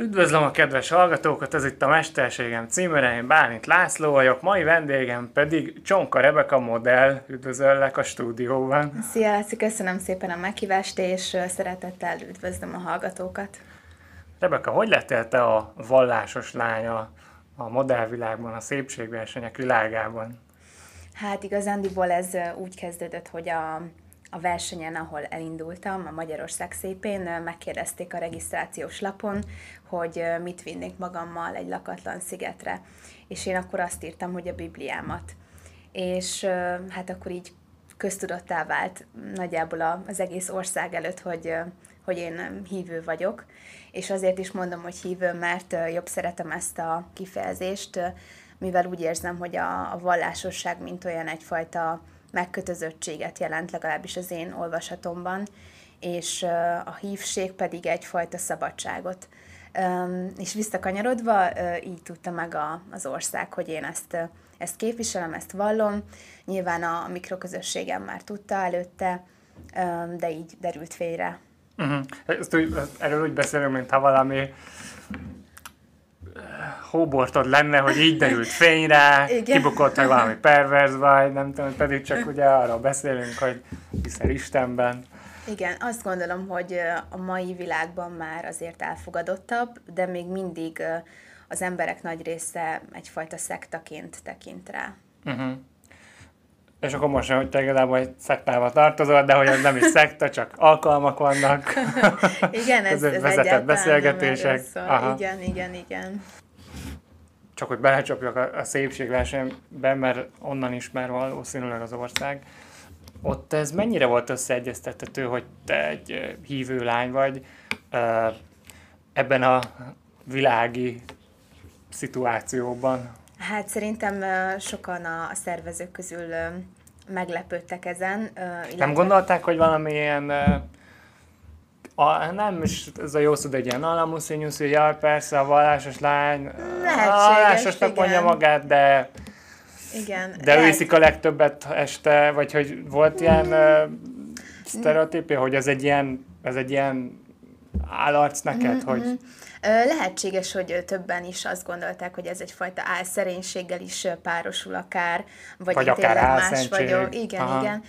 Üdvözlöm a kedves hallgatókat, ez itt a Mesterségem címere, én Bálint László vagyok, mai vendégem pedig Csonka Rebeka modell, üdvözöllek a stúdióban. Szia, Láci, köszönöm szépen a meghívást, és szeretettel üdvözlöm a hallgatókat. Rebeka, hogy lettél te a vallásos lánya a modellvilágban, a szépségversenyek világában? Hát igazándiból ez úgy kezdődött, hogy a a versenyen, ahol elindultam, a Magyarország szépén, megkérdezték a regisztrációs lapon, hogy mit vinnék magammal egy lakatlan szigetre. És én akkor azt írtam, hogy a Bibliámat. És hát akkor így köztudattá vált nagyjából az egész ország előtt, hogy, hogy én hívő vagyok. És azért is mondom, hogy hívő, mert jobb szeretem ezt a kifejezést, mivel úgy érzem, hogy a, a vallásosság mint olyan egyfajta megkötözöttséget jelent, legalábbis az én olvasatomban, és a hívség pedig egyfajta szabadságot. És visszakanyarodva, így tudta meg az ország, hogy én ezt, ezt képviselem, ezt vallom. Nyilván a mikroközösségem már tudta előtte, de így derült félre. Uh-huh. Ezt úgy, erről úgy beszélünk, mintha valami hóbortod lenne, hogy így derült fényre, kibukott meg valami perverz vagy, nem tudom, pedig csak ugye arra beszélünk, hogy hiszel Istenben. Igen, azt gondolom, hogy a mai világban már azért elfogadottabb, de még mindig az emberek nagy része egyfajta szektaként tekint rá. Uh-huh. És akkor most hogy te igazából egy szektába tartozol, de hogy ez nem is szekta, csak alkalmak vannak. igen, ez, ez vezetett beszélgetések. Igen, igen, igen csak hogy belecsapjak a, a szépségversenyben, mert onnan ismer valószínűleg az ország. Ott ez mennyire volt összeegyeztethető, hogy te egy hívő lány vagy ebben a világi szituációban? Hát szerintem sokan a szervezők közül meglepődtek ezen. Illetve... Nem gondolták, hogy valamilyen a, nem is ez a jó szó, egy ilyen alamuszinyusz, hogy jaj, persze, a vallásos lány, vallásosnak mondja magát, de igen. De ő iszik a legtöbbet este, vagy hogy volt ilyen uh, sztereotípia, hogy ez egy ilyen, ez egy ilyen állarc neked, mm-hmm. hogy... Lehetséges, hogy többen is azt gondolták, hogy ez egyfajta álszerénységgel is párosul akár, vagy, vagy akár más vagyok. Igen, Aha. igen.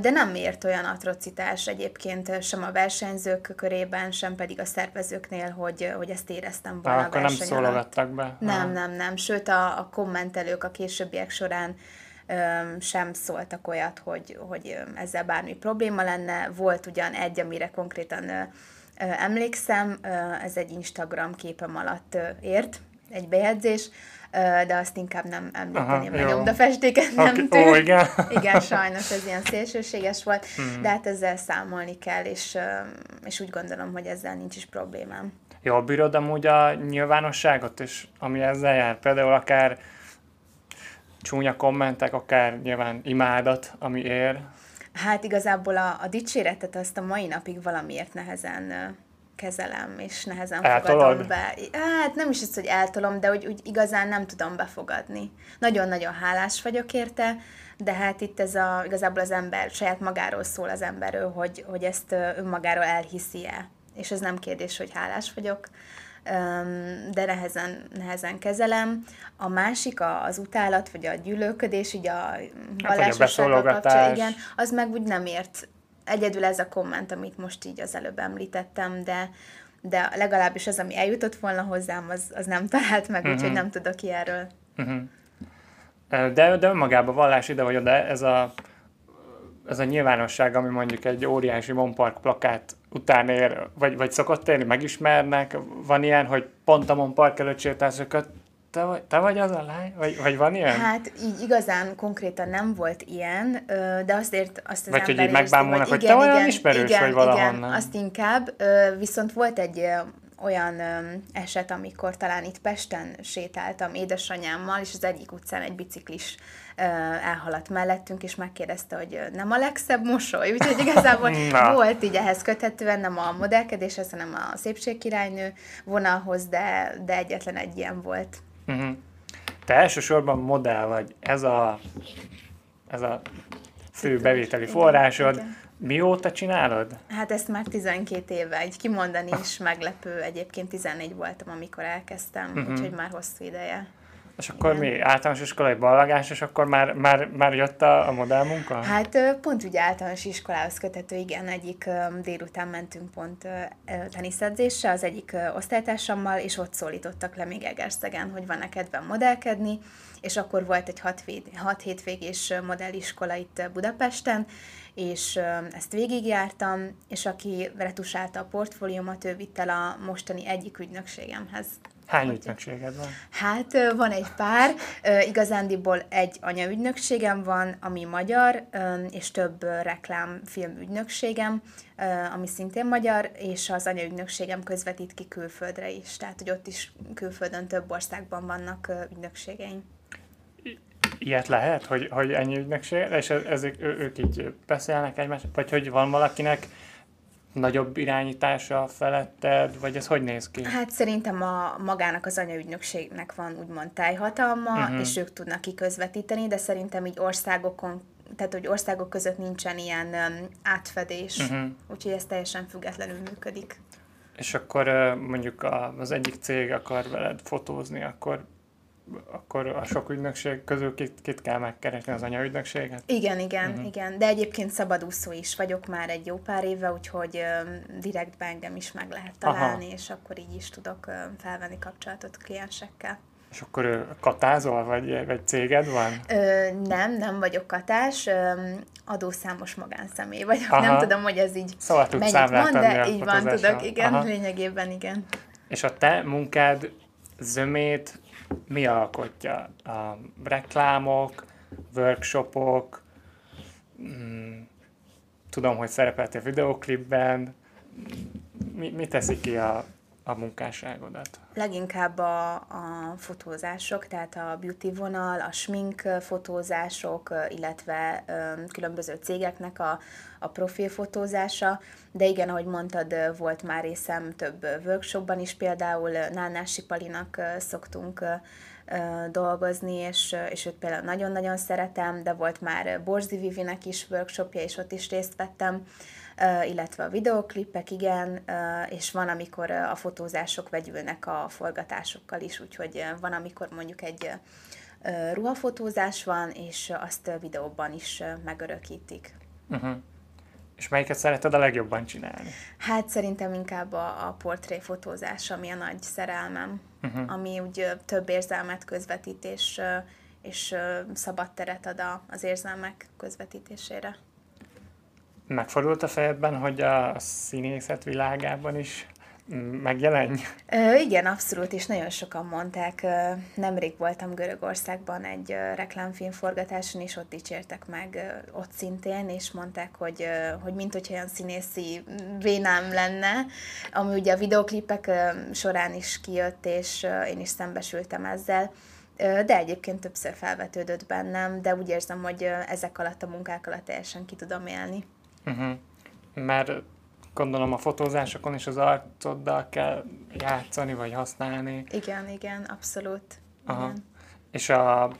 De nem ért olyan atrocitás egyébként sem a versenyzők körében, sem pedig a szervezőknél, hogy, hogy ezt éreztem volna akkor a nem szólogattak be? Nem, nem, nem. Sőt, a, a kommentelők a későbbiek során sem szóltak olyat, hogy, hogy ezzel bármi probléma lenne. Volt ugyan egy, amire konkrétan emlékszem, ez egy Instagram képem alatt ért, egy bejegyzés, de azt inkább nem említeném, mert nyomdafestéket nem okay. tűnt. Ó, igen. igen, sajnos ez ilyen szélsőséges volt, hmm. de hát ezzel számolni kell, és, és úgy gondolom, hogy ezzel nincs is problémám. Jól bírod amúgy a nyilvánosságot, és ami ezzel jár? Például akár csúnya kommentek, akár nyilván imádat, ami ér? Hát igazából a, a dicséretet azt a mai napig valamiért nehezen kezelem, és nehezen Eltolod? fogadom be. Hát nem is az, hogy eltolom, de úgy, úgy igazán nem tudom befogadni. Nagyon-nagyon hálás vagyok érte, de hát itt ez a, igazából az ember, saját magáról szól az emberről, hogy, hogy ezt önmagáról elhiszi-e. És ez nem kérdés, hogy hálás vagyok, de nehezen, nehezen kezelem. A másik az utálat, vagy a gyűlölködés, így a vallásossággal kapcsolatban, igen, az meg úgy nem ért egyedül ez a komment, amit most így az előbb említettem, de, de legalábbis az, ami eljutott volna hozzám, az, az nem talált meg, uh-huh. úgyhogy mhm. nem tudok ilyenről. Uh-huh. De, de önmagában vallás ide vagy oda, ez a, ez a nyilvánosság, ami mondjuk egy óriási Monpark plakát után ér, vagy, vagy szokott érni, megismernek, van ilyen, hogy pont a Monpark előtt sétálsz, te vagy, te vagy az a lány? Vagy, vagy van ilyen? Hát így igazán konkrétan nem volt ilyen, de azért azt az Vagy hogy így megbámulnak, hogy, hogy te olyan igen, ismerős igen, vagy valahonnan. Igen, azt inkább. Viszont volt egy olyan eset, amikor talán itt Pesten sétáltam édesanyámmal, és az egyik utcán egy biciklis elhaladt mellettünk, és megkérdezte, hogy nem a legszebb mosoly, úgyhogy igazából volt így ehhez köthetően, nem a modellkedéshez, hanem a szépségkirálynő vonalhoz, de, de egyetlen egy ilyen volt. Uh-huh. Te elsősorban modell vagy. Ez a, ez a fő bevételi forrásod. Igen. Mióta csinálod? Hát ezt már 12 éve, egy kimondani is meglepő. Egyébként 14 voltam, amikor elkezdtem, uh-huh. úgyhogy már hosszú ideje. És akkor Igen. mi? Általános iskolai ballagás, és akkor már, már, már jött a, a modellmunka? Hát pont ugye általános iskolához kötető, igen, egyik délután mentünk pont teniszedzésre, az egyik osztálytársammal, és ott szólítottak le még Egerszegen, hogy van-e kedvem modellkedni, és akkor volt egy hat, hat hétvégés modelliskola itt Budapesten, és ezt végigjártam, és aki retusálta a portfóliómat, ő vitt el a mostani egyik ügynökségemhez. Hány ügynökséged van? Hát van egy pár, igazándiból egy anyaügynökségem van, ami magyar, és több reklámfilm ügynökségem, ami szintén magyar, és az anyaügynökségem közvetít ki külföldre is, tehát hogy ott is külföldön több országban vannak ügynökségeim. Ilyet lehet, hogy, hogy ennyi ügynökség, és ezek, ő, ők így beszélnek egymás, vagy hogy van valakinek nagyobb irányítása feletted, vagy ez hogy néz ki? Hát szerintem a magának az anyaügynökségnek van úgymond tájhatalma, uh-huh. és ők tudnak kiközvetíteni, de szerintem így országokon, tehát hogy országok között nincsen ilyen um, átfedés, uh-huh. úgyhogy ez teljesen függetlenül működik. És akkor mondjuk az egyik cég akar veled fotózni, akkor akkor a sok ügynökség közül kit, kit kell megkeresni az anyaügynökséget? Igen, igen, uh-huh. igen. De egyébként szabadúszó is vagyok már egy jó pár éve, úgyhogy uh, direktbe engem is meg lehet találni, Aha. és akkor így is tudok uh, felvenni kapcsolatot kliensekkel. És akkor uh, katázol, vagy, vagy céged van? Ö, nem, nem vagyok katás, ö, adószámos magánszemély vagyok. Aha. Nem tudom, hogy ez így szóval mennyit van, de így van, tudok, igen, Aha. lényegében igen. És a te munkád zömét mi alkotja? A reklámok, workshopok, mm, tudom, hogy szerepeltél videoklipben, mi, mi teszi ki a, a munkásságodat? Leginkább a, a fotózások, tehát a beauty vonal, a smink fotózások, illetve különböző cégeknek a, a profilfotózása, de igen, ahogy mondtad, volt már részem több workshopban is, például Nánási Palinak szoktunk dolgozni, és, és őt például nagyon-nagyon szeretem, de volt már Borzi Vivinek is workshopja, és ott is részt vettem illetve a videoklipek, igen, és van, amikor a fotózások vegyülnek a forgatásokkal is, úgyhogy van, amikor mondjuk egy ruhafotózás van, és azt videóban is megörökítik. Uh-huh. És melyiket szereted a legjobban csinálni? Hát szerintem inkább a, a portréfotózás, ami a nagy szerelmem, uh-huh. ami úgy több érzelmet közvetít, és, és szabad teret ad az érzelmek közvetítésére. Megfordult a fejedben, hogy a színészet világában is megjelenj? Ö, igen, abszolút, és nagyon sokan mondták. Nemrég voltam Görögországban egy reklámfilmforgatáson, és ott dicsértek meg ott szintén, és mondták, hogy, hogy mint hogyha olyan színészi vénám lenne, ami ugye a videoklipek során is kijött, és én is szembesültem ezzel. De egyébként többször felvetődött bennem, de úgy érzem, hogy ezek alatt a munkák alatt teljesen ki tudom élni. Uh-huh. Mert gondolom a fotózásokon is az arcoddal kell játszani, vagy használni. Igen, igen, abszolút. Aha. Igen. És a,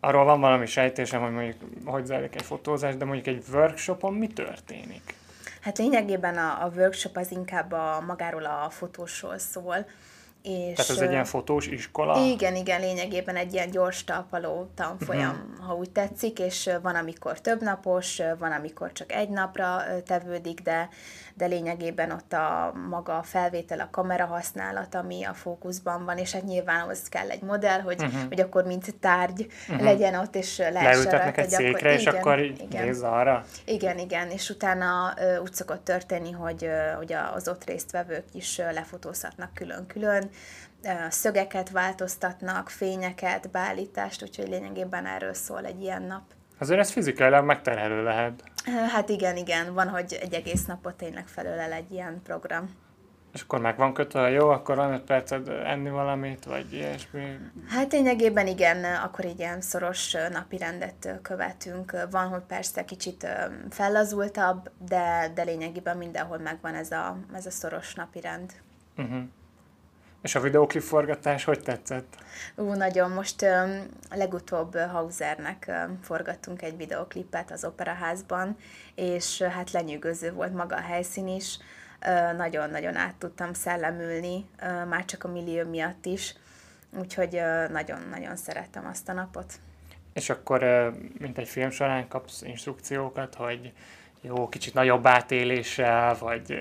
arról van valami sejtésem, hogy mondjuk hogy zajlik egy fotózás, de mondjuk egy workshopon mi történik? Hát lényegében a, a workshop az inkább a magáról a fotósról szól, és, Tehát ez egy ilyen fotós iskola? Igen, igen, lényegében egy ilyen gyors talpaló tanfolyam, uh-huh. ha úgy tetszik, és van, amikor több napos, van, amikor csak egy napra tevődik, de de lényegében ott a maga a felvétel, a kamera használat, ami a fókuszban van, és hát nyilván ahhoz kell egy modell, hogy, uh-huh. hogy akkor mint tárgy uh-huh. legyen ott, és lehessen rajta. egy székre, akkor, és igen, akkor igen. nézz arra? Igen, igen, és utána úgy szokott történni, hogy, hogy az ott résztvevők is lefotózhatnak külön-külön, szögeket változtatnak, fényeket, beállítást, úgyhogy lényegében erről szól egy ilyen nap. Azért ez fizikailag megterhelő lehet. Hát igen, igen, van, hogy egy egész napot tényleg felölel egy ilyen program. És akkor meg van kötve, jó, akkor van öt percet enni valamit, vagy ilyesmi? Hát lényegében igen, akkor egy ilyen szoros napi rendet követünk. Van, hogy persze kicsit fellazultabb, de, de lényegében mindenhol megvan ez a, ez a szoros napi rend. Uh-huh. És a videóklip forgatás hogy tetszett? Ú, nagyon. Most um, legutóbb Hausernek um, forgattunk egy videoklipet az Operaházban, és uh, hát lenyűgöző volt maga a helyszín is. Uh, nagyon-nagyon át tudtam szellemülni, uh, már csak a millió miatt is. Úgyhogy uh, nagyon-nagyon szerettem azt a napot. És akkor, mint egy film során kapsz instrukciókat, hogy jó, kicsit nagyobb átéléssel, vagy,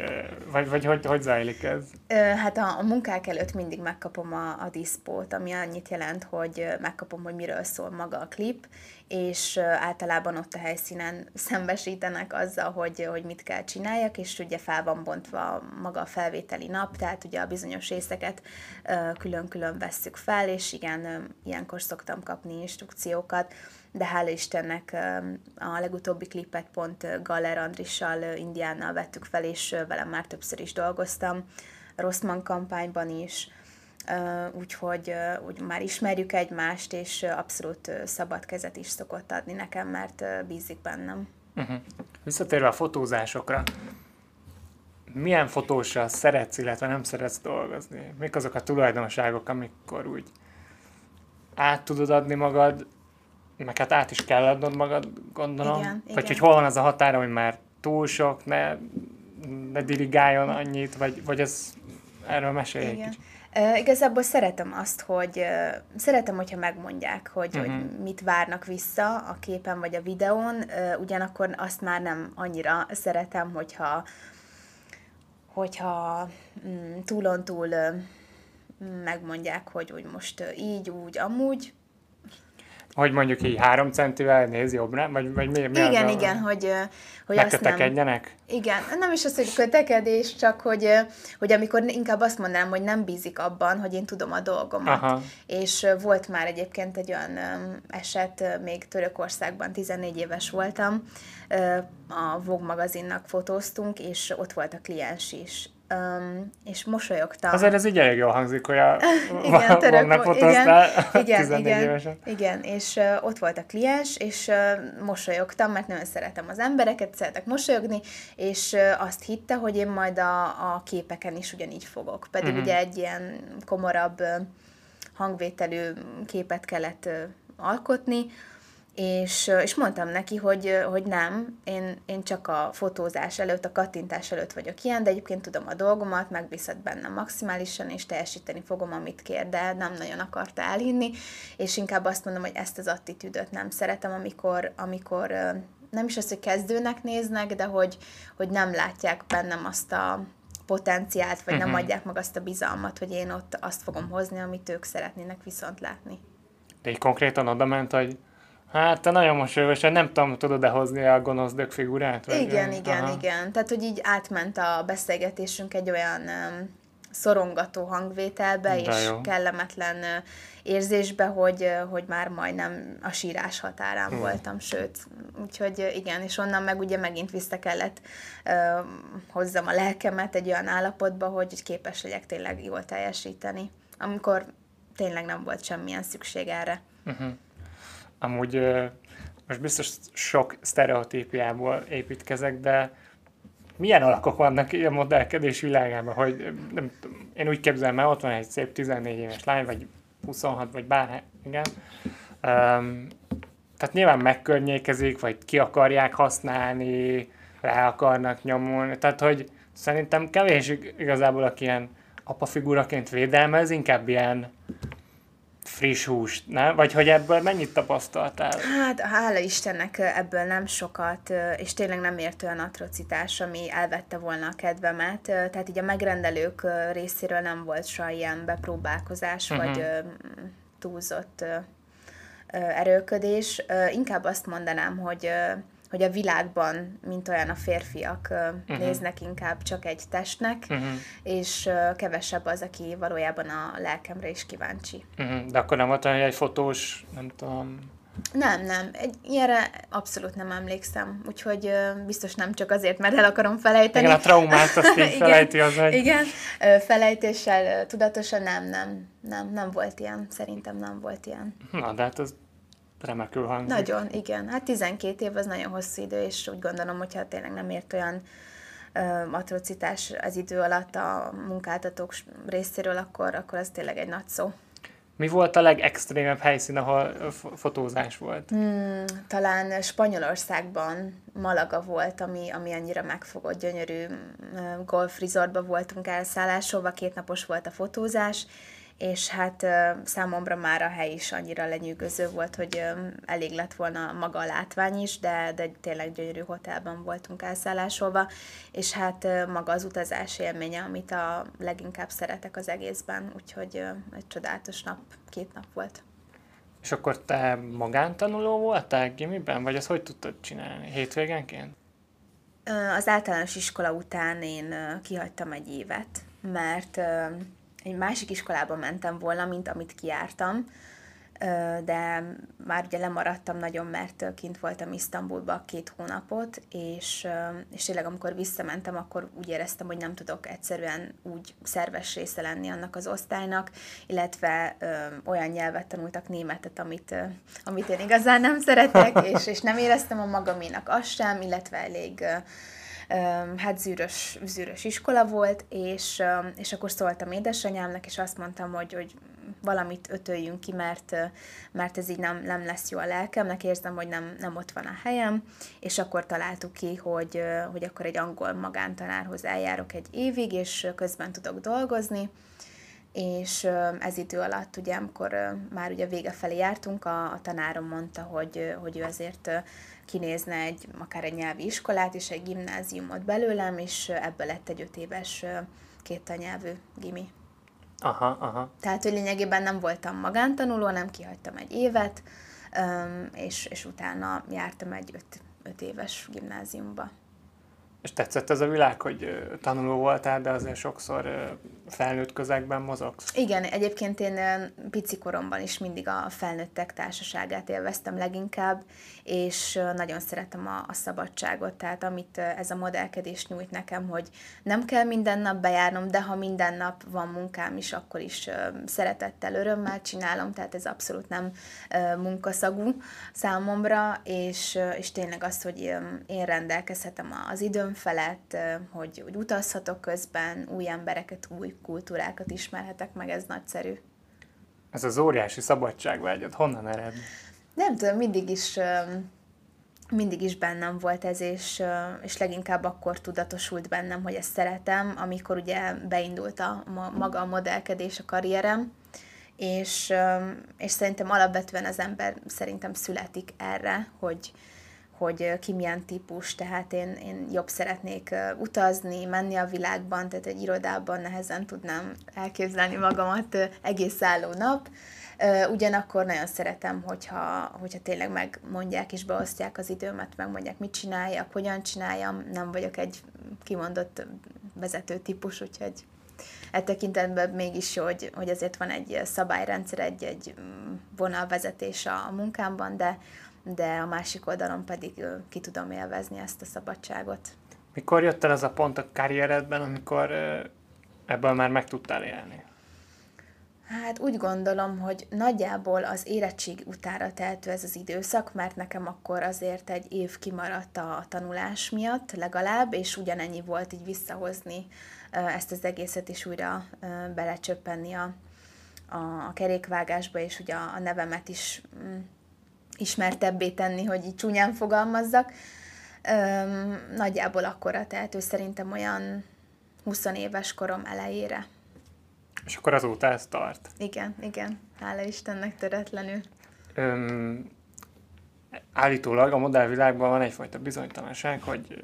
vagy, vagy hogy, hogy zajlik ez? Hát a, a munkák előtt mindig megkapom a, a diszpót, ami annyit jelent, hogy megkapom, hogy miről szól maga a klip, és általában ott a helyszínen szembesítenek azzal, hogy, hogy mit kell csináljak, és ugye fel van bontva maga a felvételi nap, tehát ugye a bizonyos részeket külön-külön vesszük fel, és igen, ilyenkor szoktam kapni instrukciókat, de hála Istennek a legutóbbi klipet pont Galler Andrissal, Indiánnal vettük fel, és velem már többször is dolgoztam, Rossmann kampányban is, úgyhogy úgy már ismerjük egymást, és abszolút szabad kezet is szokott adni nekem, mert bízik bennem. Uh-huh. Visszatérve a fotózásokra, milyen fotósra szeretsz, illetve nem szeretsz dolgozni? Mik azok a tulajdonságok, amikor úgy át tudod adni magad, meg hát át is kell adnod magad, gondolom. Igen, vagy igen. hogy hol van az a határa, hogy már túl sok, ne, ne dirigáljon annyit, vagy, vagy ez erről mesélj egy kicsit. Uh, igazából szeretem azt, hogy uh, szeretem, hogyha megmondják, hogy, uh-huh. hogy mit várnak vissza a képen vagy a videón, uh, ugyanakkor azt már nem annyira szeretem, hogyha hogyha mm, túlon túl uh, megmondják, hogy úgy most uh, így, úgy, amúgy, hogy mondjuk így három centivel néz jobbra? Vagy, vagy mi, mi igen, az igen, a... hogy, hogy azt nem... Igen, nem is az, hogy kötekedés, csak hogy, hogy amikor inkább azt mondanám, hogy nem bízik abban, hogy én tudom a dolgomat. Aha. És volt már egyébként egy olyan eset, még Törökországban 14 éves voltam, a Vogue magazinnak fotóztunk, és ott volt a kliens is, um, és mosolyogtam. Azért ez így elég jól hangzik, hogy a igen, török, vannak igen, igen, igen, évesen. igen, és uh, ott volt a kliens, és uh, mosolyogtam, mert nagyon szeretem az embereket, szeretek mosolyogni, és uh, azt hitte, hogy én majd a, a képeken is ugyanígy fogok. Pedig uh-huh. ugye egy ilyen komorabb uh, hangvételű képet kellett uh, alkotni, és, és mondtam neki, hogy, hogy nem, én, én csak a fotózás előtt, a kattintás előtt vagyok ilyen, de egyébként tudom a dolgomat, megbízhat bennem maximálisan, és teljesíteni fogom, amit kér, de nem nagyon akarta elhinni, és inkább azt mondom, hogy ezt az attitűdöt nem szeretem, amikor, amikor nem is az, hogy kezdőnek néznek, de hogy, hogy nem látják bennem azt a potenciált, vagy uh-huh. nem mhm. adják meg azt a bizalmat, hogy én ott azt fogom hozni, amit ők szeretnének viszont látni. De így konkrétan oda ment, hogy Hát te nagyon mosolyogos, nem tudom, tudod-e hozni a gonosz dög figurát? Vagy igen, olyan? igen, Aha. igen. Tehát, hogy így átment a beszélgetésünk egy olyan um, szorongató hangvételbe, De és jó. kellemetlen uh, érzésbe, hogy, uh, hogy már majdnem a sírás határán hmm. voltam, sőt. Úgyhogy uh, igen, és onnan meg ugye megint vissza kellett uh, hozzam a lelkemet egy olyan állapotba, hogy képes legyek tényleg jól teljesíteni, amikor tényleg nem volt semmilyen szükség erre. Uh-huh. Amúgy most biztos sok sztereotípiából építkezek, de milyen alakok vannak a modellkedés világában, hogy nem, én úgy képzelem el, ott van egy szép 14 éves lány, vagy 26, vagy bár, igen. Um, tehát nyilván megkörnyékezik, vagy ki akarják használni, rá akarnak nyomulni, tehát hogy szerintem kevés igazából, aki ilyen apafiguraként védelmez, inkább ilyen friss húst, nem? Vagy hogy ebből mennyit tapasztaltál? Hát hála Istennek ebből nem sokat, és tényleg nem ért olyan atrocitás, ami elvette volna a kedvemet. Tehát így a megrendelők részéről nem volt soha ilyen bepróbálkozás, uh-huh. vagy túlzott erőködés. Inkább azt mondanám, hogy hogy a világban, mint olyan a férfiak uh-huh. néznek inkább csak egy testnek, uh-huh. és kevesebb az, aki valójában a lelkemre is kíváncsi. Uh-huh. De akkor nem volt olyan, egy fotós, nem tudom... Nem, nem. Egy, ilyenre abszolút nem emlékszem. Úgyhogy uh, biztos nem csak azért, mert el akarom felejteni. Igen, a traumát azt így felejti az egy... Igen, uh, felejtéssel uh, tudatosan nem, nem, nem, nem volt ilyen. Szerintem nem volt ilyen. Na, de hát az remekül hangzik. Nagyon, igen. Hát 12 év az nagyon hosszú idő, és úgy gondolom, hogyha tényleg nem ért olyan atrocitás az idő alatt a munkáltatók részéről, akkor, akkor az tényleg egy nagy szó. Mi volt a legextrémebb helyszín, ahol fotózás volt? Hmm, talán Spanyolországban Malaga volt, ami, ami annyira megfogott, gyönyörű golf resortba voltunk elszállásolva, két napos volt a fotózás, és hát számomra már a hely is annyira lenyűgöző volt, hogy elég lett volna maga a látvány is, de, de tényleg gyönyörű hotelben voltunk elszállásolva, és hát maga az utazás élménye, amit a leginkább szeretek az egészben, úgyhogy egy csodálatos nap, két nap volt. És akkor te magántanuló voltál gimiben, vagy ezt hogy tudtad csinálni? Hétvégenként? Az általános iskola után én kihagytam egy évet, mert egy másik iskolába mentem volna, mint amit kiártam, de már ugye lemaradtam nagyon, mert kint voltam Isztambulba két hónapot, és, és tényleg amikor visszamentem, akkor úgy éreztem, hogy nem tudok egyszerűen úgy szerves része lenni annak az osztálynak, illetve ö, olyan nyelvet tanultak németet, amit, ö, amit én igazán nem szeretek, és, és nem éreztem a magaménak azt sem, illetve elég ö, hát zűrös, zűrös iskola volt, és, és akkor szóltam édesanyámnak, és azt mondtam, hogy, hogy valamit ötöljünk ki, mert, mert ez így nem, nem lesz jó a lelkemnek, érzem, hogy nem, nem ott van a helyem, és akkor találtuk ki, hogy, hogy akkor egy angol magántanárhoz eljárok egy évig, és közben tudok dolgozni, és ez idő alatt, ugye, amikor már ugye vége felé jártunk, a, a tanárom mondta, hogy, hogy ő azért kinézne egy, akár egy nyelvi iskolát és egy gimnáziumot belőlem, és ebből lett egy öt éves két nyelvű gimi. Aha, aha. Tehát, hogy lényegében nem voltam magántanuló, nem kihagytam egy évet, és, és utána jártam egy öt, öt éves gimnáziumba. És tetszett ez a világ, hogy tanuló voltál, de azért sokszor felnőtt közegben mozogsz? Igen, egyébként én pici koromban is mindig a felnőttek társaságát élveztem leginkább, és nagyon szeretem a, a szabadságot, tehát amit ez a modellkedés nyújt nekem, hogy nem kell minden nap bejárnom, de ha minden nap van munkám is, akkor is szeretettel, örömmel csinálom, tehát ez abszolút nem munkaszagú számomra, és, és tényleg az, hogy én rendelkezhetem az időm felett, hogy, hogy utazhatok közben, új embereket, új kultúrákat ismerhetek meg, ez nagyszerű. Ez az óriási szabadságvágyat honnan ered? Nem tudom, mindig is mindig is bennem volt ez, és, és leginkább akkor tudatosult bennem, hogy ezt szeretem, amikor ugye beindult a, maga a modellkedés a karrierem, és, és szerintem alapvetően az ember szerintem születik erre, hogy, hogy ki milyen típus, tehát én, én jobb szeretnék utazni, menni a világban, tehát egy irodában nehezen tudnám elképzelni magamat egész álló nap, Ugyanakkor nagyon szeretem, hogyha, hogyha tényleg megmondják és beosztják az időmet, megmondják, mit csináljak, hogyan csináljam. Nem vagyok egy kimondott vezető típus, úgyhogy e tekintetben mégis jó, hogy, hogy azért van egy szabályrendszer, egy, egy vonalvezetés a munkámban, de, de a másik oldalon pedig ki tudom élvezni ezt a szabadságot. Mikor jött el az a pont a karrieredben, amikor ebből már meg tudtál élni? Hát úgy gondolom, hogy nagyjából az érettség utára teltő ez az időszak, mert nekem akkor azért egy év kimaradt a tanulás miatt legalább, és ugyanennyi volt így visszahozni ezt az egészet, és újra belecsöppenni a, a, a kerékvágásba, és ugye a, a nevemet is mm, ismertebbé tenni, hogy így csúnyán fogalmazzak. Öm, nagyjából akkora tehető szerintem olyan 20 éves korom elejére. És akkor azóta ez tart. Igen, igen. Hála Istennek töretlenül. Öm, állítólag a modellvilágban van egyfajta bizonytalanság, hogy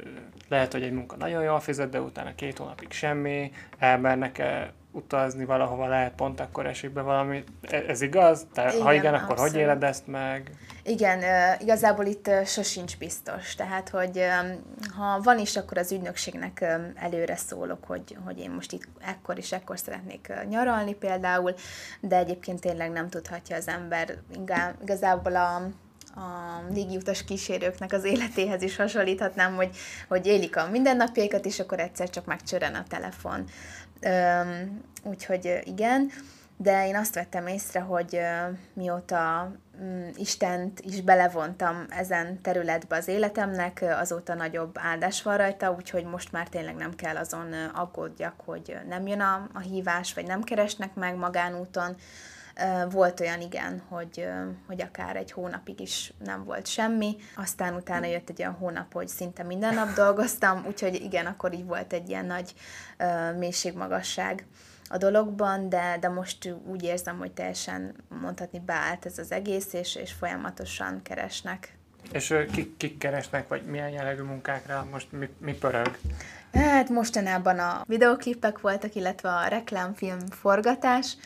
lehet, hogy egy munka nagyon jól fizet, de utána két hónapig semmi, elmernek-e utazni valahova, lehet pont akkor esik be valami. E, ez igaz? Te, igen, ha igen, akkor abszolút. hogy éled ezt meg? Igen, igazából itt sosincs biztos. Tehát, hogy ha van is, akkor az ügynökségnek előre szólok, hogy, hogy én most itt ekkor és ekkor szeretnék nyaralni például, de egyébként tényleg nem tudhatja az ember. Igazából a, a légiutas kísérőknek az életéhez is hasonlíthatnám, hogy, hogy élik a mindennapjaikat, és akkor egyszer csak megcsörren a telefon. Úgyhogy igen, de én azt vettem észre, hogy mióta mm, Istent is belevontam ezen területbe az életemnek, azóta nagyobb áldás van rajta, úgyhogy most már tényleg nem kell azon aggódjak, hogy nem jön a, a hívás, vagy nem keresnek meg magánúton. Volt olyan igen, hogy, hogy akár egy hónapig is nem volt semmi, aztán utána jött egy olyan hónap, hogy szinte minden nap dolgoztam, úgyhogy igen, akkor így volt egy ilyen nagy mélységmagasság a dologban, de, de most úgy érzem, hogy teljesen mondhatni beállt ez az egész, és, és folyamatosan keresnek. És kik, kik keresnek, vagy milyen jellegű munkákra most mi, mi pörög? Hát mostanában a videoklipek voltak, illetve a reklámfilm forgatás,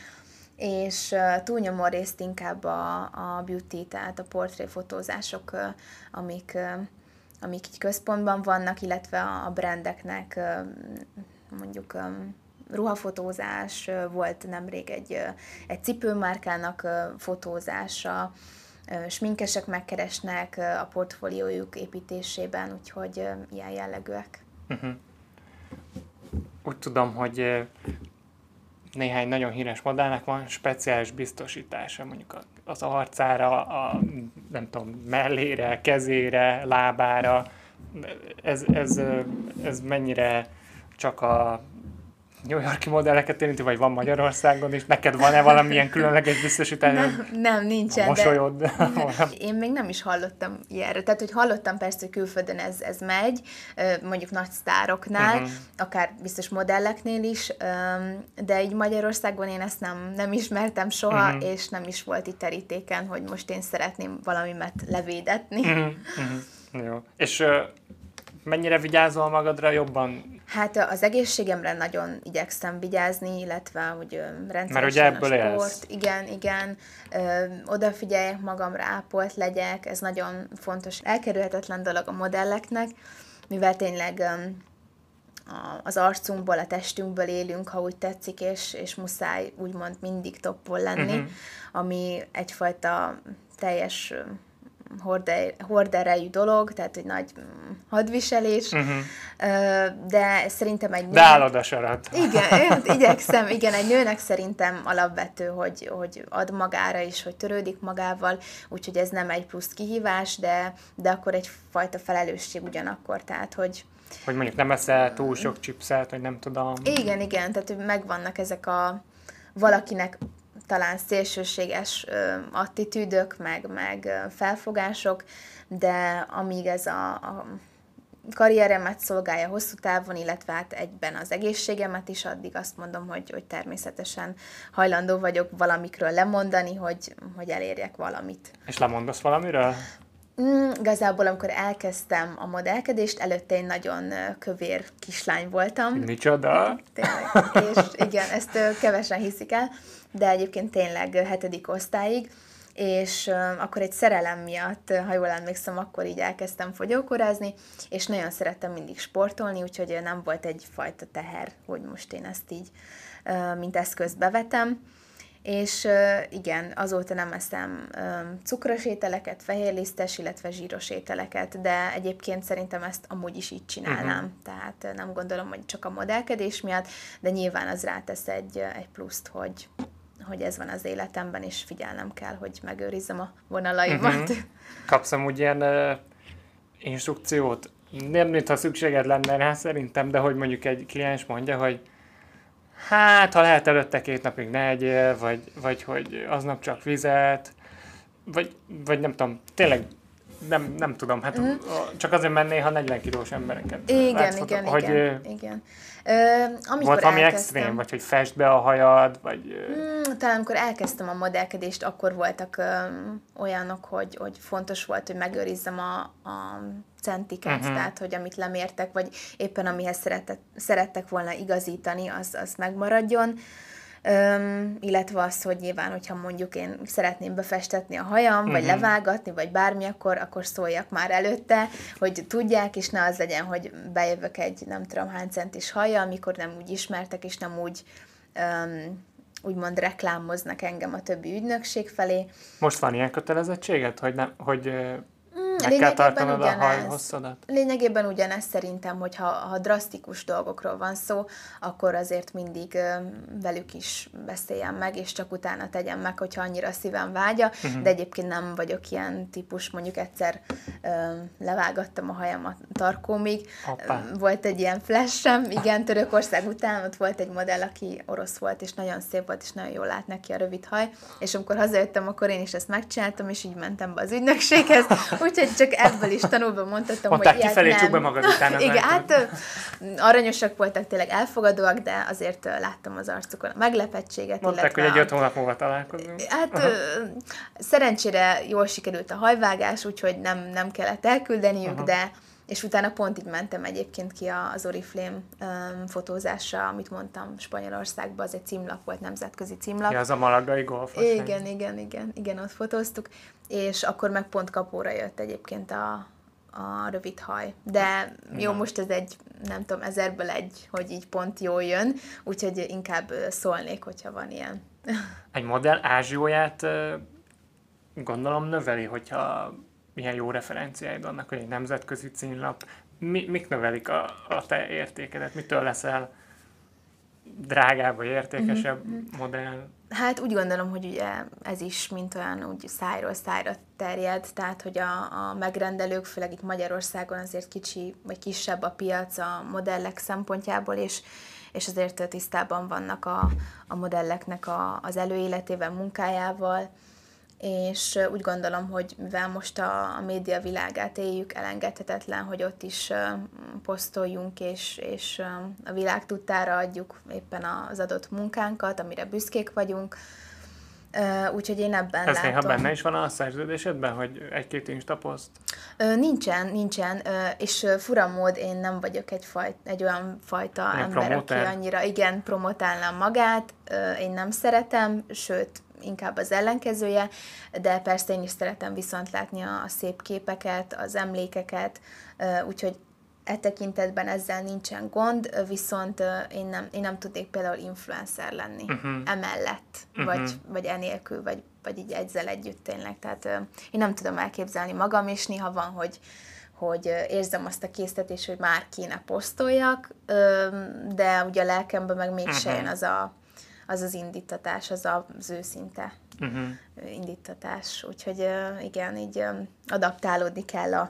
és túlnyomó részt inkább a, a beauty, tehát a portréfotózások, amik, amik így központban vannak, illetve a, brandeknek mondjuk ruhafotózás, volt nemrég egy, egy cipőmárkának fotózása, sminkesek megkeresnek a portfóliójuk építésében, úgyhogy ilyen jellegűek. Uh-huh. Úgy tudom, hogy néhány nagyon híres modellnek van speciális biztosítása, mondjuk az arcára, a, nem tudom, mellére, kezére, lábára. Ez, ez, ez mennyire csak a New Yorki modelleket érinti, vagy van Magyarországon is? Neked van-e valamilyen különleges biztosítás? Nem, nem nincsen. Mosolyod. De... Én még nem is hallottam ilyenre. Tehát, hogy hallottam persze, hogy külföldön ez, ez megy, mondjuk nagy sztároknál, uh-huh. akár biztos modelleknél is, de így Magyarországon én ezt nem, nem ismertem soha, uh-huh. és nem is volt itt terítéken, hogy most én szeretném valamimet levédetni. Uh-huh. Uh-huh. Jó. És mennyire vigyázol magadra jobban Hát az egészségemre nagyon igyekszem vigyázni, illetve hogy rendszeresen Mert ugye ebből a sport. Élsz. Igen, igen. Ö, odafigyeljek magamra, ápolt legyek, ez nagyon fontos. Elkerülhetetlen dolog a modelleknek, mivel tényleg ö, az arcunkból, a testünkből élünk, ha úgy tetszik, és, és muszáj úgymond mindig toppol lenni, uh-huh. ami egyfajta teljes horderejű dolog, tehát egy nagy mm, hadviselés, uh-huh. de szerintem egy nőnek... De állod a sarat. Igen, igyekszem, igen, egy nőnek szerintem alapvető, hogy, hogy ad magára is, hogy törődik magával, úgyhogy ez nem egy plusz kihívás, de, de akkor egyfajta felelősség ugyanakkor, tehát hogy hogy mondjuk nem eszel túl sok chipset, hogy nem tudom. Igen, igen, tehát megvannak ezek a valakinek talán szélsőséges attitűdök, meg, meg felfogások, de amíg ez a, a karrieremet szolgálja hosszú távon, illetve hát egyben az egészségemet is, addig azt mondom, hogy, hogy természetesen hajlandó vagyok valamikről lemondani, hogy, hogy elérjek valamit. És lemondasz valamiről? Mm, igazából, amikor elkezdtem a modellkedést, előtte én nagyon kövér kislány voltam. Micsoda? Tényleg. És igen, ezt kevesen hiszik el, de egyébként tényleg hetedik osztályig, és akkor egy szerelem miatt, ha jól emlékszem, akkor így elkezdtem fogyókorázni, és nagyon szerettem mindig sportolni, úgyhogy nem volt egyfajta teher, hogy most én ezt így, mint eszközt bevetem és igen, azóta nem eszem cukros ételeket, fehérlisztes, illetve zsíros ételeket, de egyébként szerintem ezt amúgy is így csinálnám, uh-huh. tehát nem gondolom, hogy csak a modellkedés miatt, de nyilván az rátesz egy, egy pluszt, hogy, hogy ez van az életemben, és figyelnem kell, hogy megőrizzem a vonalaimat. Uh-huh. Kapsz amúgy ilyen uh, instrukciót? Nem, mintha szükséged lenne rá szerintem, de hogy mondjuk egy kliens mondja, hogy hát ha lehet előtte két napig ne egyél, vagy, vagy hogy aznap csak vizet, vagy, vagy nem tudom, tényleg nem, nem tudom, hát mm. csak azért menné, ha 40 kilós embereket Igen, látszhatok, igen, hogy, igen, igen. Ö, amikor volt valami extrém, vagy hogy fest be a hajad, vagy... Mm, talán amikor elkezdtem a modellkedést, akkor voltak ö, olyanok, hogy, hogy fontos volt, hogy megőrizzem a, a centiket, uh-huh. tehát hogy amit lemértek, vagy éppen amihez szeretett, szerettek volna igazítani, az, az megmaradjon. Öm, illetve az, hogy nyilván, hogyha mondjuk én szeretném befestetni a hajam, uh-huh. vagy mhm. levágatni, vagy bármi, akkor, akkor szóljak már előtte, hogy tudják, és ne az legyen, hogy bejövök egy nem tudom hány centis haja, amikor nem úgy ismertek, és nem úgy öm, úgymond reklámoznak engem a többi ügynökség felé. Most van ilyen kötelezettséget, hogy, nem, hogy Meg kell tartanod a hajhosszadat? Lényegében ugyanez szerintem, hogy ha, ha drasztikus dolgokról van szó, akkor azért mindig ö, velük is beszéljem meg, és csak utána tegyem meg, hogyha annyira szívem vágya, uh-huh. de egyébként nem vagyok ilyen típus, mondjuk egyszer ö, levágattam a hajam a tarkómig, Hoppá. volt egy ilyen flashem, igen, Törökország után ott volt egy modell, aki orosz volt, és nagyon szép volt, és nagyon jól lát neki a rövid haj, és amikor hazajöttem, akkor én is ezt megcsináltam, és így mentem be az ügynökséghez, úgyhogy csak ebből is tanulva mondhatom, Mondták, hogy kifelé nem. be magad utána. Igen, hát aranyosak voltak, tényleg elfogadóak, de azért láttam az arcukon a meglepettséget. Mondták, hogy egy öt hónap múlva találkozunk. Hát uh-huh. szerencsére jól sikerült a hajvágás, úgyhogy nem, nem kellett elküldeniük, uh-huh. de és utána pont így mentem egyébként ki az Oriflame um, fotózásra, amit mondtam Spanyolországba, az egy címlap volt, nemzetközi címlap. Ja, az a malagai golf. Igen, igen, igen, igen, ott fotóztuk, és akkor meg pont kapóra jött egyébként a, a rövid haj. De jó, Na. most ez egy, nem tudom, ezerből egy, hogy így pont jól jön, úgyhogy inkább szólnék, hogyha van ilyen. Egy modell ázsióját gondolom növeli, hogyha milyen jó referenciáid vannak, hogy egy nemzetközi címlap, mi, mik növelik a, a te értékedet, mitől leszel drágább vagy értékesebb mm-hmm. modell? Hát úgy gondolom, hogy ugye ez is mint olyan úgy szájról szájra terjed, tehát hogy a, a megrendelők, főleg itt Magyarországon azért kicsi vagy kisebb a piac a modellek szempontjából, és, és azért tisztában vannak a, a modelleknek a, az előéletével, munkájával, és úgy gondolom, hogy mivel most a, a média világát éljük, elengedhetetlen, hogy ott is posztoljunk, és, és a világ tudtára adjuk éppen az adott munkánkat, amire büszkék vagyunk. Úgyhogy én ebben Ez látom. néha benne is van a szerződésedben, hogy egy-két Insta poszt? Nincsen, nincsen, és fura mód én nem vagyok egy, faj, egy olyan fajta én ember, promoter. aki annyira, igen, promotálnám magát, én nem szeretem, sőt, inkább az ellenkezője, de persze én is szeretem viszont látni a, a szép képeket, az emlékeket, úgyhogy e tekintetben ezzel nincsen gond, viszont én nem, én nem tudnék például influencer lenni uh-huh. emellett, uh-huh. vagy, vagy enélkül, vagy, vagy így egyzel együtt tényleg. Tehát én nem tudom elképzelni magam, és néha van, hogy, hogy érzem azt a késztetést, hogy már kéne posztoljak, de ugye a lelkemben meg mégse uh-huh. jön az a az az indítatás, az az őszinte uh-huh. indítatás. Úgyhogy igen, így adaptálódni kell a,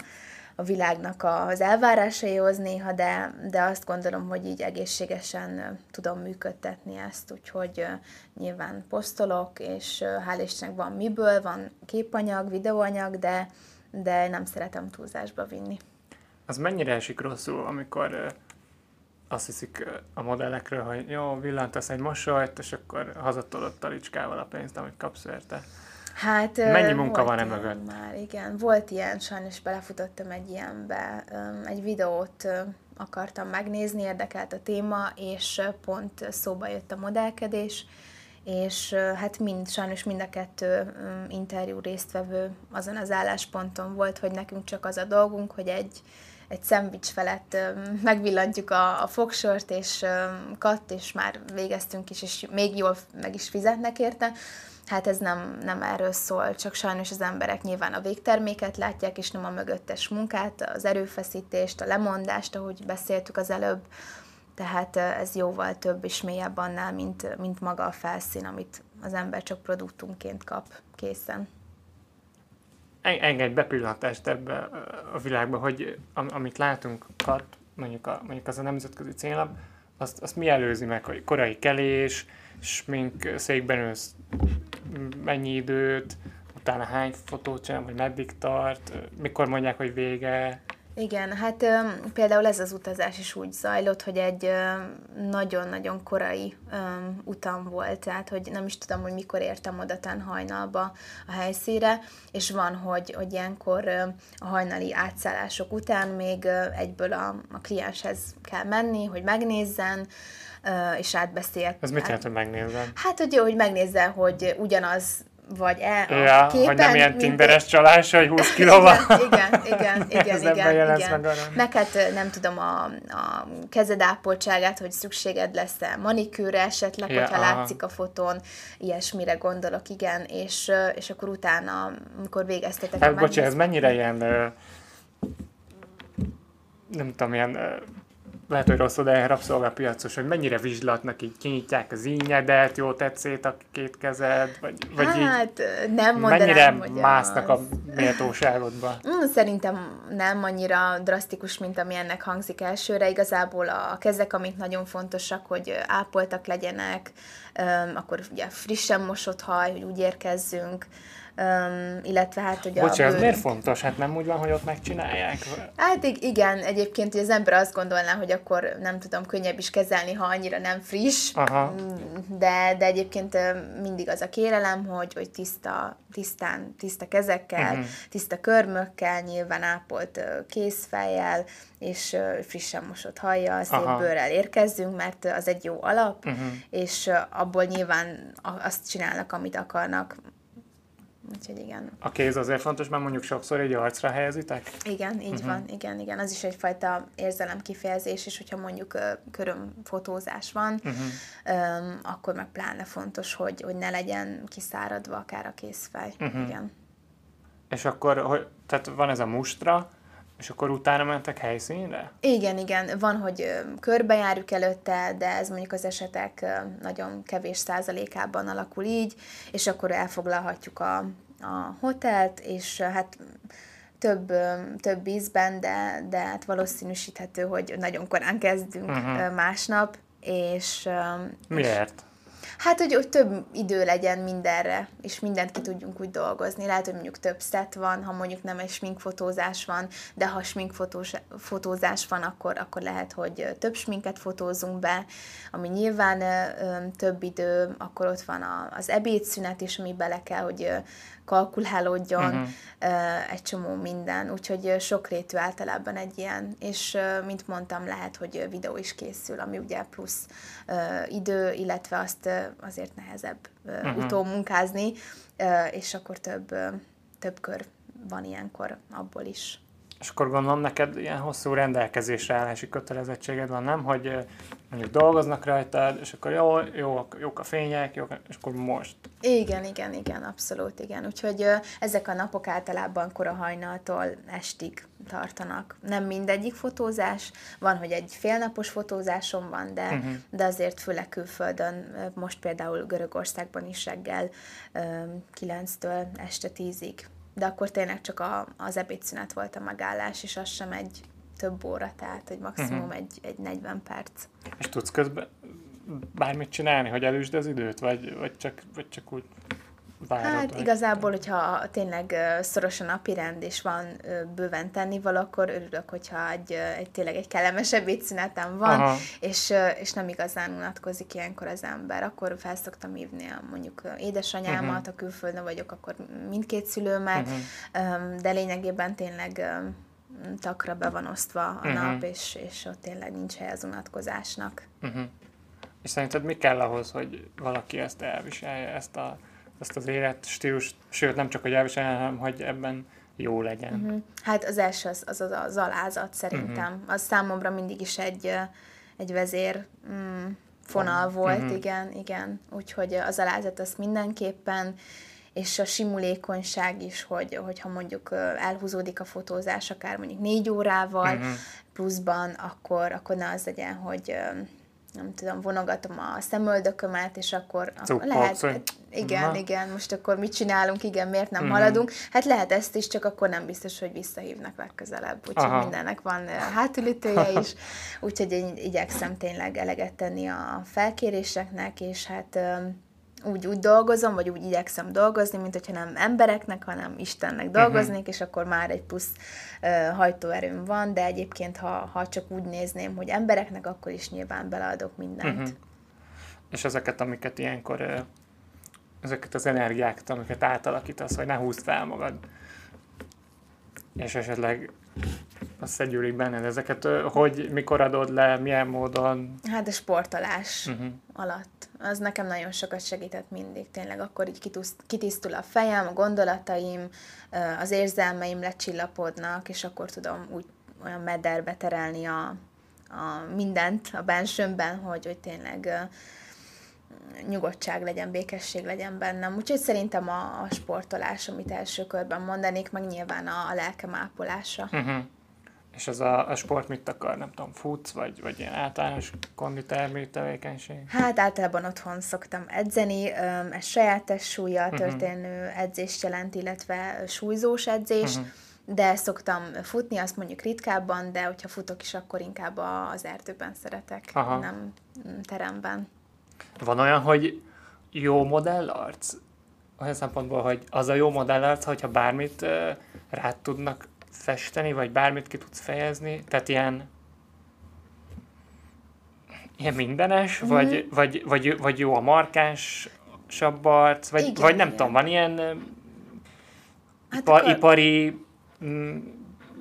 a világnak az elvárásaihoz néha, de, de azt gondolom, hogy így egészségesen tudom működtetni ezt, úgyhogy nyilván posztolok, és hál' Istennek van miből, van képanyag, videóanyag, de, de nem szeretem túlzásba vinni. Az mennyire esik rosszul, amikor azt hiszik a modellekről, hogy jó, villantasz egy mosolyt, és akkor hazatolod talicskával a pénzt, amit kapsz érte. Hát, Mennyi munka van e mögött? Már, igen. Volt ilyen, sajnos belefutottam egy ilyenbe, egy videót akartam megnézni, érdekelt a téma, és pont szóba jött a modellkedés, és hát mind, sajnos mind a kettő interjú résztvevő azon az állásponton volt, hogy nekünk csak az a dolgunk, hogy egy egy szendvics felett megvillantjuk a, a fogsort, és katt, és már végeztünk is, és még jól meg is fizetnek érte. Hát ez nem, nem erről szól, csak sajnos az emberek nyilván a végterméket látják, és nem a mögöttes munkát, az erőfeszítést, a lemondást, ahogy beszéltük az előbb. Tehát ez jóval több és mélyebb annál, mint, mint maga a felszín, amit az ember csak produktumként kap készen engedj bepillantást ebbe a világba, hogy amit látunk kat, mondjuk, a, mondjuk az a nemzetközi céllap, azt, azt mi előzi meg, hogy korai kelés, smink székben ősz mennyi időt, utána hány fotót csinál, vagy meddig tart, mikor mondják, hogy vége, igen, hát ö, például ez az utazás is úgy zajlott, hogy egy nagyon-nagyon korai ö, utam volt, tehát hogy nem is tudom, hogy mikor értem oda ten hajnalba a helyszíre, és van, hogy, hogy ilyenkor ö, a hajnali átszállások után még ö, egyből a, a klienshez kell menni, hogy megnézzen, és átbeszélt. Ez mit jelent, hogy megnézzen? Hát, hogy, hogy megnézze, hogy ugyanaz vagy e, a ja, képen, hogy nem ilyen tinderes csalás, hogy 20 kilóval. igen, igen, igen, igen, jelensz igen. meg hát nem tudom, a, a kezed ápoltságát, hogy szükséged lesz-e manikűre esetleg, Ja, hogyha aha. látszik a fotón, ilyesmire gondolok, igen, és, és akkor utána, amikor végeztetek a Hát, bocsi, ez mennyire ilyen, nem tudom, ilyen, lehet, hogy rossz, de rabszolgapiacos, hogy mennyire vizslatnak, így kinyitják az ínyedet, jó tetszét a két kezed, vagy, vagy így Hát ö, nem mondanám, mennyire másznak az. a méltóságodba. Mm, Szerintem nem annyira drasztikus, mint ami ennek hangzik elsőre. Igazából a kezek, amik nagyon fontosak, hogy ápoltak legyenek, akkor ugye frissen mosott haj, hogy úgy érkezzünk, öm, illetve hát, hogy Bocsi, a ez bőr- miért fontos? Hát nem úgy van, hogy ott megcsinálják? Hát ig- igen, egyébként hogy az ember azt gondolná, hogy akkor nem tudom, könnyebb is kezelni, ha annyira nem friss, Aha. Mm, de, de egyébként mindig az a kérelem, hogy, hogy tiszta, tisztán, tiszta kezekkel, Mhm. tiszta körmökkel, nyilván ápolt ö, kézfejjel, és frissen mosott hajjal, szép Aha. bőrrel érkezzünk, mert az egy jó alap, Mhm. és abból nyilván azt csinálnak, amit akarnak. Úgyhogy igen. A kéz azért fontos, mert mondjuk sokszor egy arcra helyezitek. Igen, így uh-huh. van, igen, igen. Az is egyfajta érzelem kifejezés, és hogyha mondjuk ö, körömfotózás van, uh-huh. öm, akkor meg pláne fontos, hogy, hogy ne legyen kiszáradva akár a készfej. Mhm. Uh-huh. Igen. És akkor, hogy, tehát van ez a mustra, és akkor utána mentek helyszínre? Igen, igen. Van, hogy körbejárjuk előtte, de ez mondjuk az esetek nagyon kevés százalékában alakul így, és akkor elfoglalhatjuk a, a hotelt, és hát több, több ízben, de, de hát valószínűsíthető, hogy nagyon korán kezdünk uh-huh. másnap, és, ö, és Miért? Hát, hogy, hogy több idő legyen mindenre, és mindent ki tudjunk úgy dolgozni. Lehet, hogy mondjuk több szett van, ha mondjuk nem egy sminkfotózás van, de ha sminkfotózás van, akkor, akkor lehet, hogy több sminket fotózunk be, ami nyilván ö, több idő, akkor ott van a, az ebédszünet is, ami bele kell, hogy kalkulálódjon, uh-huh. egy csomó minden, úgyhogy sokrétű általában egy ilyen, és mint mondtam, lehet, hogy videó is készül, ami ugye plusz idő, illetve azt azért nehezebb uh-huh. Mhm. utómunkázni, és akkor több, több kör van ilyenkor abból is. És akkor gondolom neked ilyen hosszú rendelkezésre állási kötelezettséged van, nem? Hogy eh, mondjuk dolgoznak rajtad, és akkor jó, jó, jók a fények, jók, a- és akkor most. Igen, igen, igen, abszolút, igen. Úgyhogy ezek a napok általában kora hajnaltól estig tartanak. Nem mindegyik fotózás, van, hogy egy félnapos fotózásom van, de, uh-huh. de azért főleg külföldön, most például Görögországban is reggel ö, 9-től este 10-ig. De akkor tényleg csak a, az ebédszünet volt a megállás, és az sem egy több óra, tehát egy maximum uh-huh. egy, egy 40 perc. És tudsz közben bármit csinálni, hogy elüsd az időt, vagy, vagy, csak, vagy csak úgy várod? Hát igazából, hogyha tényleg ö, szoros a napi rend, és van bőven tennivaló, akkor örülök, hogyha egy, egy tényleg egy kellemes ebédszünetem van, Aha. és, és nem igazán unatkozik ilyenkor az ember. Akkor fel szoktam hívni a, mondjuk édesanyámat, Mhm. uh-huh. ha külföldön vagyok, akkor mindkét szülőmet, uh-huh. de lényegében tényleg takra be van osztva a Mhm. uh-huh. nap, és, és ott tényleg nincs hely az unatkozásnak. Uh-huh. És szerinted mi kell ahhoz, hogy valaki ezt elviselje, ezt, a, ezt az életstílus, sőt nem csak, hogy elviselje, hanem hogy ebben jó legyen. Uh-huh. Hát az első az az, az, az alázat szerintem. Uh-huh. Az számomra mindig is egy, egy vezér mm, fonal volt, uh-huh. igen, igen. Úgyhogy az alázat az mindenképpen, és a simulékonyság is, hogy, hogyha mondjuk elhúzódik a fotózás akár mondjuk négy órával uh-huh. pluszban, akkor, akkor ne az legyen, hogy nem tudom, vonogatom a szemöldökömet, és akkor, Cuppogsz, lehet, hát igen, Na. igen, most akkor mit csinálunk, igen, miért nem Mhm. haladunk. Hát lehet ezt is, csak akkor nem biztos, hogy visszahívnak legközelebb. Úgyhogy Aha. mindennek van ö, hátulütője is, úgyhogy én igyekszem tényleg eleget tenni a felkéréseknek, és hát úgy, úgy dolgozom, vagy úgy igyekszem dolgozni, mint hogyha nem embereknek, hanem Istennek dolgoznék, uh-huh. és akkor már egy plusz ö, hajtóerőm van, de egyébként, ha, ha csak úgy nézném, hogy embereknek, akkor is nyilván beleadok mindent. Mhm. És ezeket, amiket ilyenkor, ö, ezeket az energiákat, amiket átalakítasz, hogy ne húzd fel magad, és esetleg összegyűlik benned ezeket, hogy mikor adod le, milyen módon? Hát a sportolás uh-huh. alatt. Az nekem nagyon sokat segített mindig. Tényleg akkor így kitisztul a fejem, a gondolataim, az érzelmeim lecsillapodnak, és akkor tudom úgy olyan mederbe terelni a, a mindent a bensőmben, hogy, hogy tényleg nyugodtság legyen, békesség legyen bennem. Úgyhogy szerintem a, a sportolás, amit első körben mondanék, meg nyilván a, a lelkem ápolása. Uh-huh. És az a, a sport mit akar? Nem tudom, futsz, vagy, vagy ilyen általános konditermő tevékenység? Hát általában otthon szoktam edzeni, ez saját súlya uh-huh. történő edzést jelent, illetve súlyzós edzés, uh-huh. de szoktam futni, azt mondjuk ritkábban, de hogyha futok is, akkor inkább az erdőben szeretek, Aha. nem teremben. Van olyan, hogy jó modellarc? Olyan szempontból, hogy az a jó modellarc, hogyha bármit rád tudnak festeni, vagy bármit ki tudsz fejezni, tehát ilyen ilyen mindenes, mm-hmm. vagy, vagy, vagy, vagy jó a markáns arc, vagy, igen, vagy nem igen. tudom, van ilyen hát ipa, akkor... ipari mm,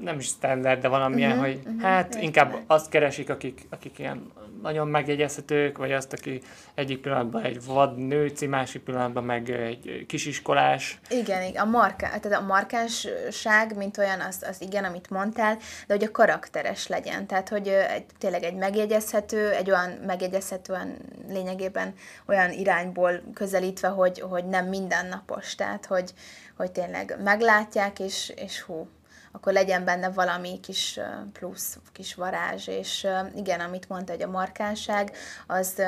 nem is standard, de valamilyen, uh-huh, hogy uh-huh, hát inkább azt keresik, akik, akik ilyen nagyon megjegyezhetők, vagy azt, aki egyik pillanatban egy vad nőci, másik pillanatban meg egy kisiskolás. Igen, igen. A, marká, tehát a markánság, mint olyan, az, az igen, amit mondtál, de hogy a karakteres legyen. Tehát, hogy egy, tényleg egy megjegyezhető, egy olyan megjegyezhetően lényegében olyan irányból közelítve, hogy, hogy nem mindennapos. Tehát, hogy, hogy tényleg meglátják, és, és hú, akkor legyen benne valami kis plusz, kis varázs, és igen, amit mondta, hogy a markánság, az,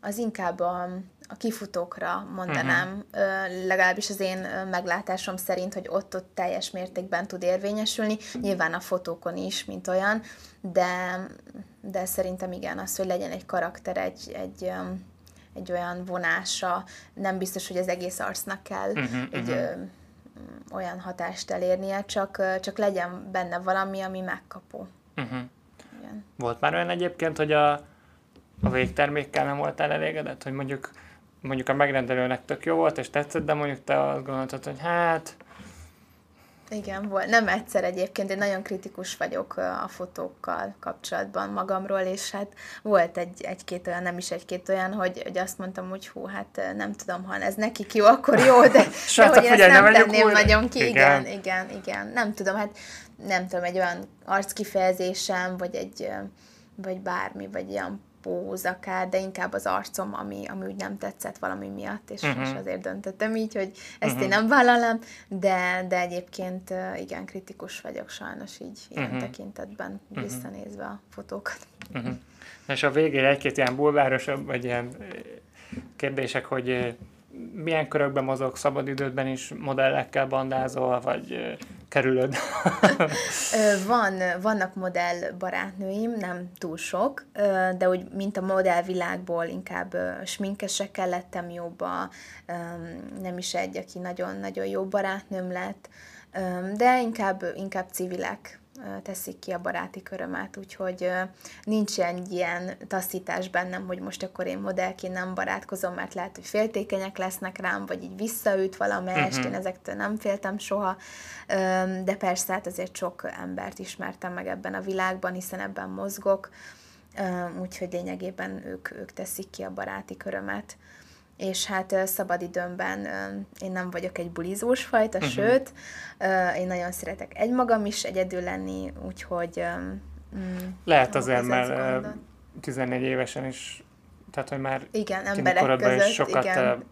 az inkább a, a kifutókra mondanám, uh-huh. legalábbis az én meglátásom szerint, hogy ott-ott teljes mértékben tud érvényesülni, nyilván a fotókon is, mint olyan, de, de szerintem igen, az, hogy legyen egy karakter, egy, egy, egy olyan vonása, nem biztos, hogy az egész arcnak kell uh-huh, egy uh-huh olyan hatást elérnie, csak, csak legyen benne valami, ami megkapó. Uh-huh. Igen. Volt már olyan egyébként, hogy a, a végtermékkel nem voltál elégedett, hogy mondjuk mondjuk a megrendelőnek tök jó volt, és tetszett, de mondjuk te azt gondoltad, hogy hát igen, volt. Nem egyszer egyébként, én nagyon kritikus vagyok a fotókkal kapcsolatban magamról, és hát volt egy, egy-két olyan, nem is egy-két olyan, hogy, hogy azt mondtam, hogy hú, hát nem tudom, ha ez nekik jó, akkor jó, de, de hogy én ezt nem tenném nagyon ki. Igen. igen, igen, igen. Nem tudom, hát nem tudom, egy olyan arckifejezésem, vagy egy vagy bármi, vagy ilyen póz akár, de inkább az arcom, ami, ami úgy nem tetszett valami miatt, és, uh-huh. és azért döntöttem így, hogy ezt uh-huh. én nem vállalom, de, de egyébként igen, kritikus vagyok sajnos így ilyen uh-huh. tekintetben, visszanézve a fotókat. Uh-huh. És a végére egy-két ilyen bulvárosabb, vagy ilyen kérdések, hogy milyen körökben mozog szabadidődben is, modellekkel bandázol, vagy kerülöd? Van, vannak modell barátnőim, nem túl sok, de úgy, mint a modellvilágból inkább sminkesekkel lettem jobba, nem is egy, aki nagyon-nagyon jó barátnőm lett, de inkább, inkább civilek teszik ki a baráti körömet, úgyhogy nincs ilyen, ilyen taszítás bennem, hogy most akkor én modellként nem barátkozom, mert lehet, hogy féltékenyek lesznek rám, vagy így visszaüt valamelyest, uh-huh. én ezektől nem féltem soha, de persze hát azért sok embert ismertem meg ebben a világban, hiszen ebben mozgok, úgyhogy lényegében ők, ők teszik ki a baráti körömet és hát szabadidőmben én nem vagyok egy bulizós fajta, uh-huh. sőt, én nagyon szeretek egymagam is egyedül lenni, úgyhogy... Mm, Lehet azért, mert 14 évesen is, tehát hogy már igen, emberek között, is sokat igen.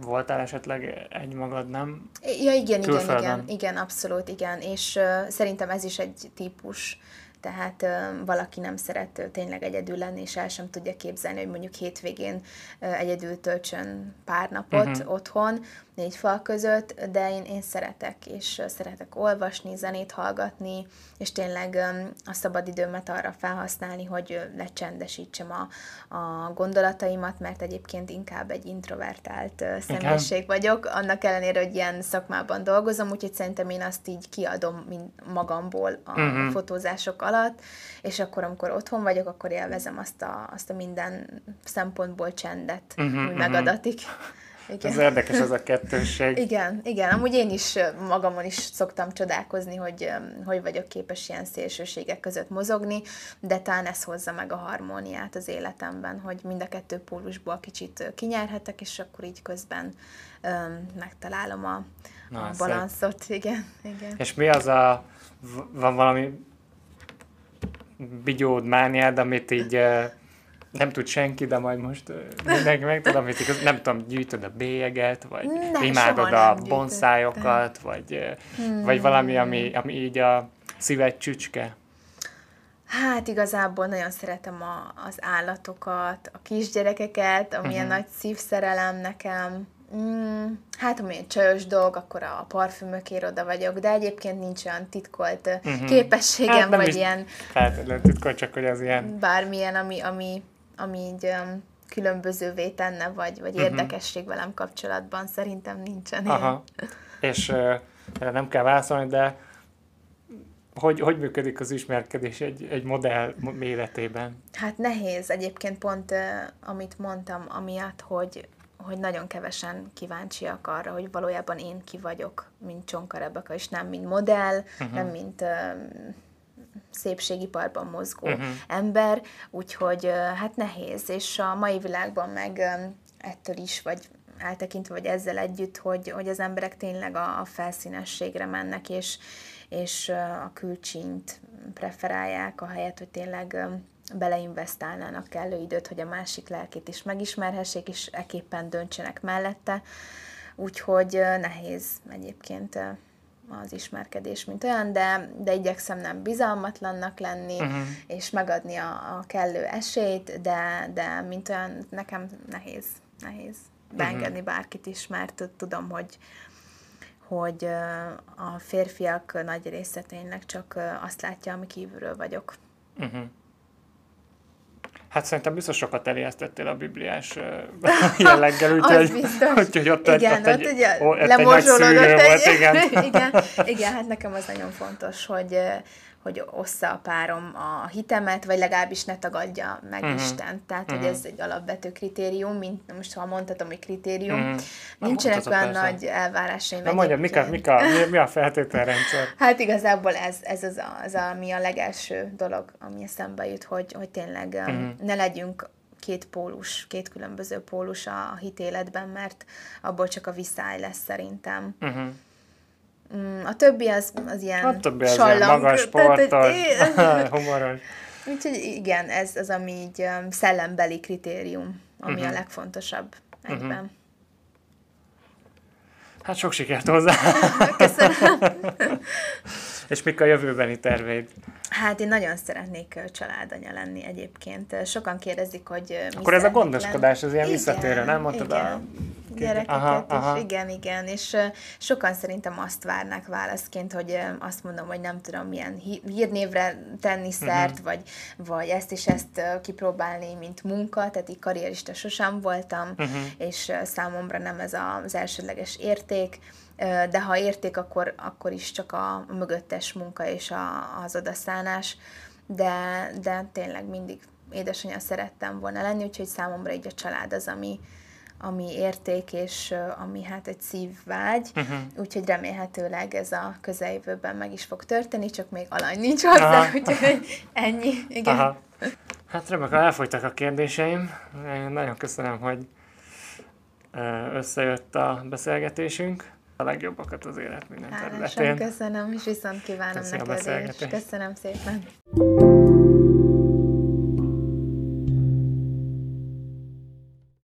voltál esetleg egymagad, nem? Ja, igen, igen, igen, igen, abszolút, igen, és uh, szerintem ez is egy típus, tehát uh, valaki nem szeret uh, tényleg egyedül lenni, és el sem tudja képzelni, hogy mondjuk hétvégén uh, egyedül töltsön pár napot uh-huh. otthon, négy fal között, de én, én szeretek, és szeretek olvasni, zenét hallgatni, és tényleg a szabadidőmet arra felhasználni, hogy lecsendesítsem a, a gondolataimat, mert egyébként inkább egy introvertált személyiség vagyok, annak ellenére, hogy ilyen szakmában dolgozom, úgyhogy szerintem én azt így kiadom magamból a uh-huh. fotózások alatt, és akkor, amikor otthon vagyok, akkor élvezem azt a, azt a minden szempontból csendet, uh-huh, úgy megadatik. Igen. Ez érdekes ez a kettősség. Igen, igen. Amúgy én is magamon is szoktam csodálkozni, hogy hogy vagyok képes ilyen szélsőségek között mozogni, de talán ez hozza meg a harmóniát az életemben, hogy mind a kettő pólusból kicsit kinyerhetek, és akkor így közben ö, megtalálom a, Na, a szép. balanszot. Igen, igen. És mi az a, van valami bigyód, mániád, amit így nem tud senki, de majd most mindenki meg tud, amit igaz, nem tudom, gyűjtöd a bélyeget, vagy Ne, imádod a nem bonszájokat, vagy, Hmm. vagy valami, ami, ami így a szíved csücske. Hát igazából nagyon szeretem a, az állatokat, a kisgyerekeket, amilyen Mhm. nagy szívszerelem nekem. Mm, hát amilyen csajos dolg, akkor a parfümökért oda vagyok, de egyébként nincs olyan titkolt uh-huh. képességem, Hát nem vagy is- ilyen Feltétlenül titkol, csak hogy az ilyen bármilyen, ami, ami, ami így um, különbözővé tenne, vagy, vagy érdekesség velem kapcsolatban. Szerintem nincsen. Mhm. Aha. És uh, erre nem kell válaszolni, de hogy, hogy működik az ismerkedés egy, egy modell méretében? Hát nehéz egyébként pont, eh, amit mondtam, amiatt, hogy, hogy nagyon kevesen kíváncsiak arra, hogy valójában én ki vagyok, mint Csonka Rebeka, és nem mint modell, uh-huh. nem mint um, szépségiparban mozgó uh-huh. ember, úgyhogy hát nehéz, és a mai világban meg ettől is, vagy eltekintve, vagy ezzel együtt, hogy, hogy az emberek tényleg a, a felszínességre mennek, és, és a külcsínt preferálják, ahelyett, hogy tényleg beleinvestálnának kellő időt, hogy a másik lelkét is megismerhessék, és eképpen döntsenek mellette. Úgyhogy nehéz egyébként az ismerkedés, mint olyan, de, de igyekszem nem bizalmatlannak lenni, uh-huh. és megadni a, a kellő esélyt, de, de mint olyan nekem nehéz, nehéz beengedni bárkit is, mert tud- tudom, hogy, hogy a férfiak nagy része tényleg csak azt látja, ami kívülről vagyok. Uh-huh. Hát szerintem biztos sokat elijesztettél a bibliás jelleggel, úgyhogy, úgyhogy ott, egy- igen, ott, egy, ott ugye ó, ott egy szűrő volt, egy... igen. igen, igen, hát nekem az nagyon fontos, hogy hogy ossza a párom a hitemet, vagy legalábbis ne tagadja meg Mhm. uh-huh. Isten. Tehát, uh-huh. hogy ez egy alapvető kritérium, mint most ha mondhatom, hogy kritérium. Mhm. Uh-huh. Nincsenek olyan persze. nagy elvárásaim Na mondjad, mik a, mik a, mi, mi a feltételrendszer? Hát igazából ez, ez az, a- az, ami a legelső dolog, ami eszembe jut, hogy, hogy tényleg Mhm. uh-huh. ne legyünk két pólus, két különböző pólus a hitéletben, mert abból csak a viszály lesz szerintem. Uh-huh. Mm, A többi az, az ilyen A többi az ilyen magas, sportos, humoros. Úgyhogy igen, ez az, ami így um, szellembeli kritérium, ami Mhm. uh-huh. a legfontosabb egyben. Uh-huh. Hát sok sikert hozzá. Köszönöm. És mik a jövőbeni terveid? Hát én nagyon szeretnék családanya lenni egyébként. Sokan kérdezik, hogy mi Akkor ez a gondoskodás, ez ilyen visszatérő, nem? Mondtad a- igen. Gyerekeket Aha, is, aha. igen, igen. És sokan szerintem azt várnak válaszként, hogy azt mondom, hogy nem tudom milyen hí- hírnévre tenni szert, Mhm. vagy, vagy ezt és ezt kipróbálni, mint munka, tehát így karrierista sosem voltam, Mhm. és számomra nem ez a- az elsődleges érték, de ha érték, akkor, akkor is csak a, mögöttes munka és a, az odaszánás, de, de tényleg mindig édesanyja szerettem volna lenni, úgyhogy számomra így a család az, ami, ami érték, és ami hát egy szívvágy, uh-huh. úgyhogy remélhetőleg ez a közeljövőben meg is fog történni, csak még alany nincs hozzá, Aha. úgyhogy ennyi. Igen. Aha. Hát Rebeka, elfogytak a kérdéseim. Én nagyon köszönöm, hogy összejött a beszélgetésünk. A legjobbakat az élet minden Hálásan területén. köszönöm, és viszont kívánom Köszi neked beszélgetést. Köszönöm szépen.